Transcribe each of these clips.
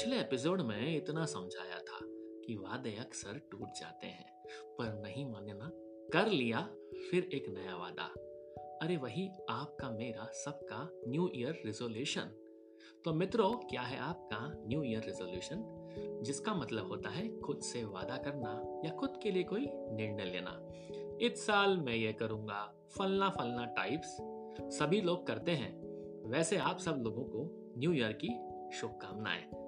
पिछले एपिसोड में इतना समझाया था कि वादे अक्सर टूट जाते हैं, पर नहीं मानना कर लिया, फिर एक नया वादा। अरे वही आपका मेरा सबका न्यू ईयर रिजोल्यूशन तो मित्रों, क्या है आपका न्यू ईयर रेजोल्यूशन जिसका मतलब होता है खुद से वादा करना या खुद के लिए कोई निर्णय लेना। इस साल मैं ये करूँगा, फलना फलना टाइप्स सभी लोग करते हैं। वैसे आप सब लोगों को न्यू ईयर की शुभकामनाएँ।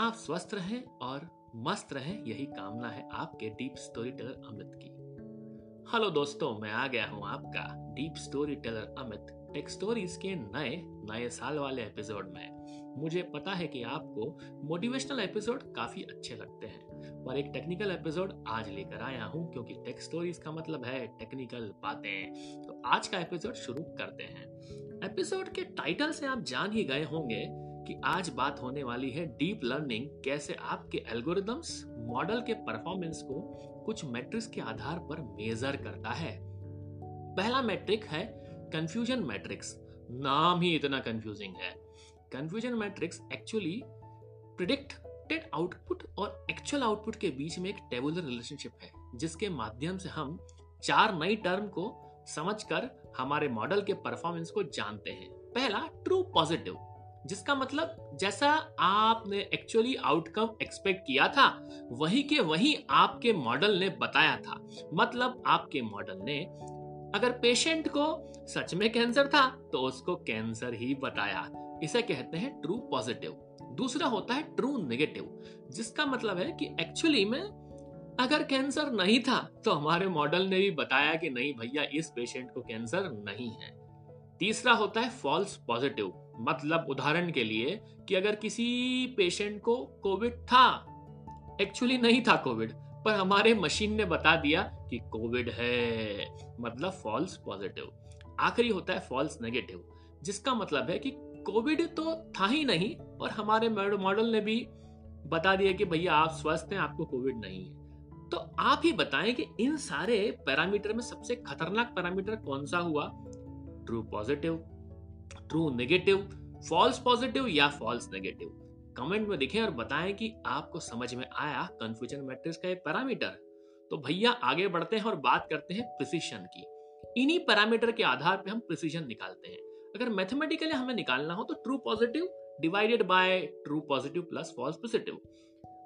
आप स्वस्थ रहें और मस्त रहें, यही कामना है आपके डीप स्टोरी टेलर अमित की। हेलो दोस्तों, मैं आ गया हूँ आपका deep story teller Amit tech stories के नए नए साल वाले एपिसोड में। मुझे पता है कि आपको मोटिवेशनल एपिसोड काफ़ी अच्छे लगते हैं और एक टेक्निकल एपिसोड आज लेकर आया हूँ, क्योंकि टेक स्टोरीज का मतलब है टेक्निकल बातें। तो आज का एपिसोड शुरू करते हैं। एपिसोड के टाइटल से आप जान ही गए होंगे कि आज बात होने वाली है डीप लर्निंग, कैसे आपके एल्गोरिदम्स मॉडल के परफॉर्मेंस को कुछ मैट्रिक्स के आधार पर मेजर करता है। पहला मैट्रिक है कंफ्यूजन मैट्रिक्स। नाम ही इतना कंफ्यूजिंग है। Confusion matrix actually predicted output और एक्चुअल आउटपुट के बीच में एक टेबुलर रिलेशनशिप है, जिसके माध्यम से हम चार नई टर्म को समझकर हमारे मॉडल के परफॉर्मेंस को जानते हैं। पहला ट्रू पॉजिटिव जिसका मतलब जैसा आपने एक्चुअली आउटकम एक्सपेक्ट किया था, वही के वही आपके मॉडल ने बताया था। मतलब आपके मॉडल ने अगर पेशेंट को सच में कैंसर था तो उसको कैंसर ही बताया। इसे कहते हैं ट्रू पॉजिटिव दूसरा होता है ट्रू नेगेटिव जिसका मतलब है कि एक्चुअली में अगर कैंसर नहीं था तो हमारे मॉडल ने भी बताया कि नहीं भैया, इस पेशेंट को कैंसर नहीं है। तीसरा होता है फॉल्स पॉजिटिव मतलब उदाहरण के लिए कि अगर किसी पेशेंट को कोविड था एक्चुअली नहीं था कोविड पर हमारे मशीन ने बता दिया कि कोविड है मतलब फॉल्स पॉजिटिव आखिरी होता है फॉल्स नेगेटिव जिसका मतलब है कि कोविड तो था ही नहीं और हमारे मॉडल ने भी बता दिया कि भैया आप स्वस्थ हैं, आपको कोविड नहीं है। तो आप ही बताएँ कि इन सारे पैरामीटर में सबसे खतरनाक पैरामीटर कौन सा हुआ? True positive true negative false positive या फॉल्स नेगेटिव कमेंट में दिखें और बताएँ कि आपको समझ में आया कंफ्यूजन मैट्रिक्स का एक पैरामीटर तो भैया, आगे बढ़ते हैं और बात करते हैं प्रिसीशन की। इन्हीं पैरामीटर के आधार पर हम प्रिसीजन निकालते हैं। अगर मैथमेटिकली हमें निकालना हो तो true positive divided by true positive plus false positive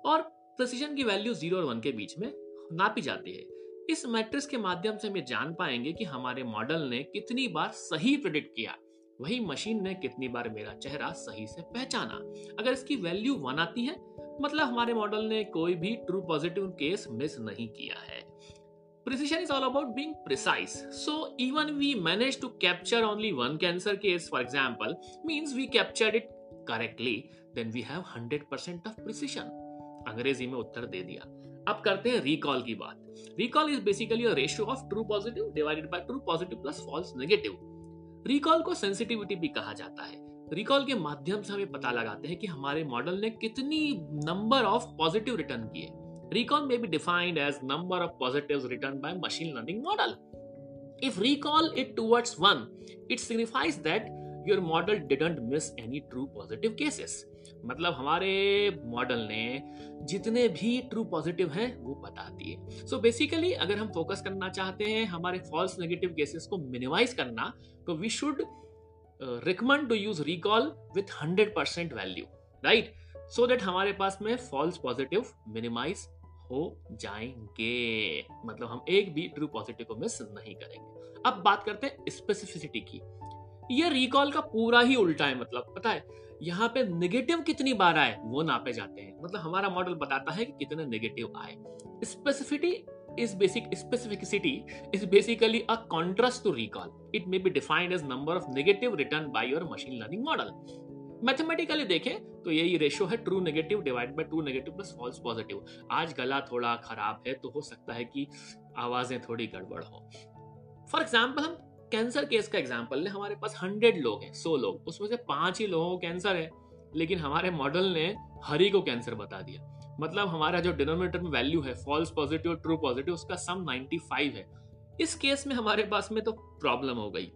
और प्रिसीजन की वैल्यू ज़ीरो और वन के बीच में नापी जाती है। इस मैट्रिक्स के माध्यम से हम जान पाएँगे कि हमारे मॉडल ने कितनी बार सही प्रिडिक्ट किया वही मशीन ने कितनी बार मेरा चेहरा सही से पहचाना अगर इसकी वैल्यू वन आती है मतलब हमारे मॉडल ने कोई भी ट्रू पॉजिटिव केस मिस नहीं किया है Precision is all about being precise. So even we managed to capture only one cancer case, for example, means we captured it correctly, then we have 100% of precision. अंग्रेज़ी में उत्तर दे दिया अब करते हैं recall की बात। Recall is basically ratio of true positive divided by true positive plus false negative recall को sensitivity भी कहा जाता है। रिकॉल के माध्यम से हमें पता लगाते हैं कि हमारे मॉडल ने कितनी नंबर ऑफ़ पॉजिटिव रिटर्न किए। रिकॉल में be defined as number of positive return by machine learning model if recall it towards one it signifies that your model didn't miss any true positive cases मतलब हमारे model ने जितने भी true positive हैं, वो बता दिए। सो बेसिकली अगर हम फोकस करना चाहते हैं, हमारे फॉल्स नेगेटिव केसेस को मिनिमाइज करना तो we should recommend to use recall with hundred percent value right so that हमारे पास में फॉल्स पॉजिटिव मिनिमाइज हो जाएँगे। मतलब हम एक भी ट्रू पॉजिटिव को मिस नहीं करेंगे। अब बात करते हैं स्पेसिफिसिटी की। ये रिकॉल का पूरा ही उल्टा है मतलब पता है? यहाँ पे नेगेटिव कितनी बार आए, वो नापे जाते हैं। मतलब हमारा मॉडल बताता है कि कितने नेगेटिव आए। Specificity is basic, specificity is basically a contrast to recall. It may be defined as number of negative return by your machine learning model. Mathematically देखें तो यही रेशियो है true negative divide by true negative plus false positive आज गला थोड़ा खराब है तो हो सकता है कि आवाज़ें थोड़ी गड़बड़ हो। फॉर एग्ज़ाम्पल हम कैंसर केस का एग्ज़ाम्पल ले, हमारे पास हंड्रेड लोग हैं, सौ लोग, उसमें से पाँच ही लोगों को कैंसर है, लेकिन हमारे मॉडल ने हरी को कैंसर बता दिया। मतलब हमारा जो डिनोमिनेटर में वैल्यू है, फॉल्स पॉजिटिव ट्रू पॉजिटिव, उसका सम 95 है। इस केस में हमारे पास में तो प्रॉब्लम हो गई।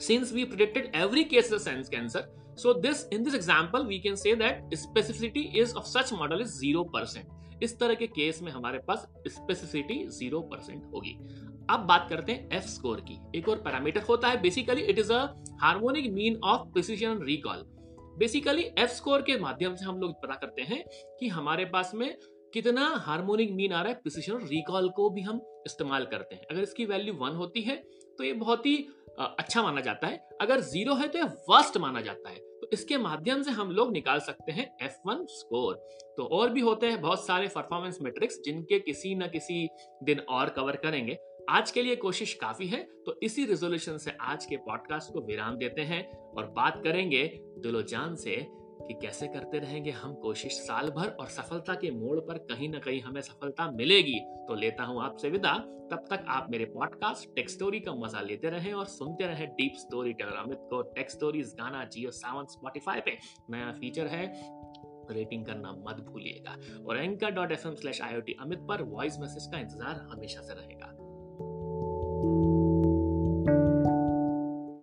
Since we predicted every case sense cancer so this, in this example, we can say that specificity is of such model is zero percent. इस तरह के केस में हमारे पास स्पेसिफिसिटी ज़ीरो परसेंट होगी। अब बात करते हैं एफ़ स्कोर की। एक और पैरामीटर होता है basically it is a harmonic mean of precision recall basically F score के माध्यम से हम लोग पता करते हैं कि हमारे पास में कितना हार्मोनिक मीन आ रहा है प्रिसीजन रिकॉल को भी हम इस्तेमाल करते हैं। अगर इसकी वैल्यू वन होती है तो ये बहुत ही अच्छा माना जाता है। अगर ज़ीरो है तो यह वर्स्ट माना जाता है। तो इसके माध्यम से हम लोग निकाल सकते हैं F1 स्कोर तो और भी होते हैं बहुत सारे परफॉर्मेंस मेट्रिक्स जिनके किसी न किसी दिन और कवर करेंगे। आज के लिए कोशिश काफ़ी है तो इसी रेजोल्यूशन से आज के पॉडकास्ट को विराम देते हैं और बात करेंगे दिलो जान से कि कैसे करते रहेंगे हम कोशिश साल भर और सफलता के मोड़ पर कहीं ना कहीं हमें सफलता मिलेगी। तो लेता हूँ आपसे विदा। तब तक आप मेरे पॉडकास्ट टेक स्टोरी का मज़ा लेते रहें और सुनते रहें डीप स्टोरी टेलर अमित को। टेक स्टोरीज गाना जियो सावन स्पॉटिफाई पे नया फीचर है। रेटिंग करना मत भूलिएगा। और anchor dot F M slash I Amit पर वॉइस मैसेज का इंतज़ार हमेशा से रहेगा।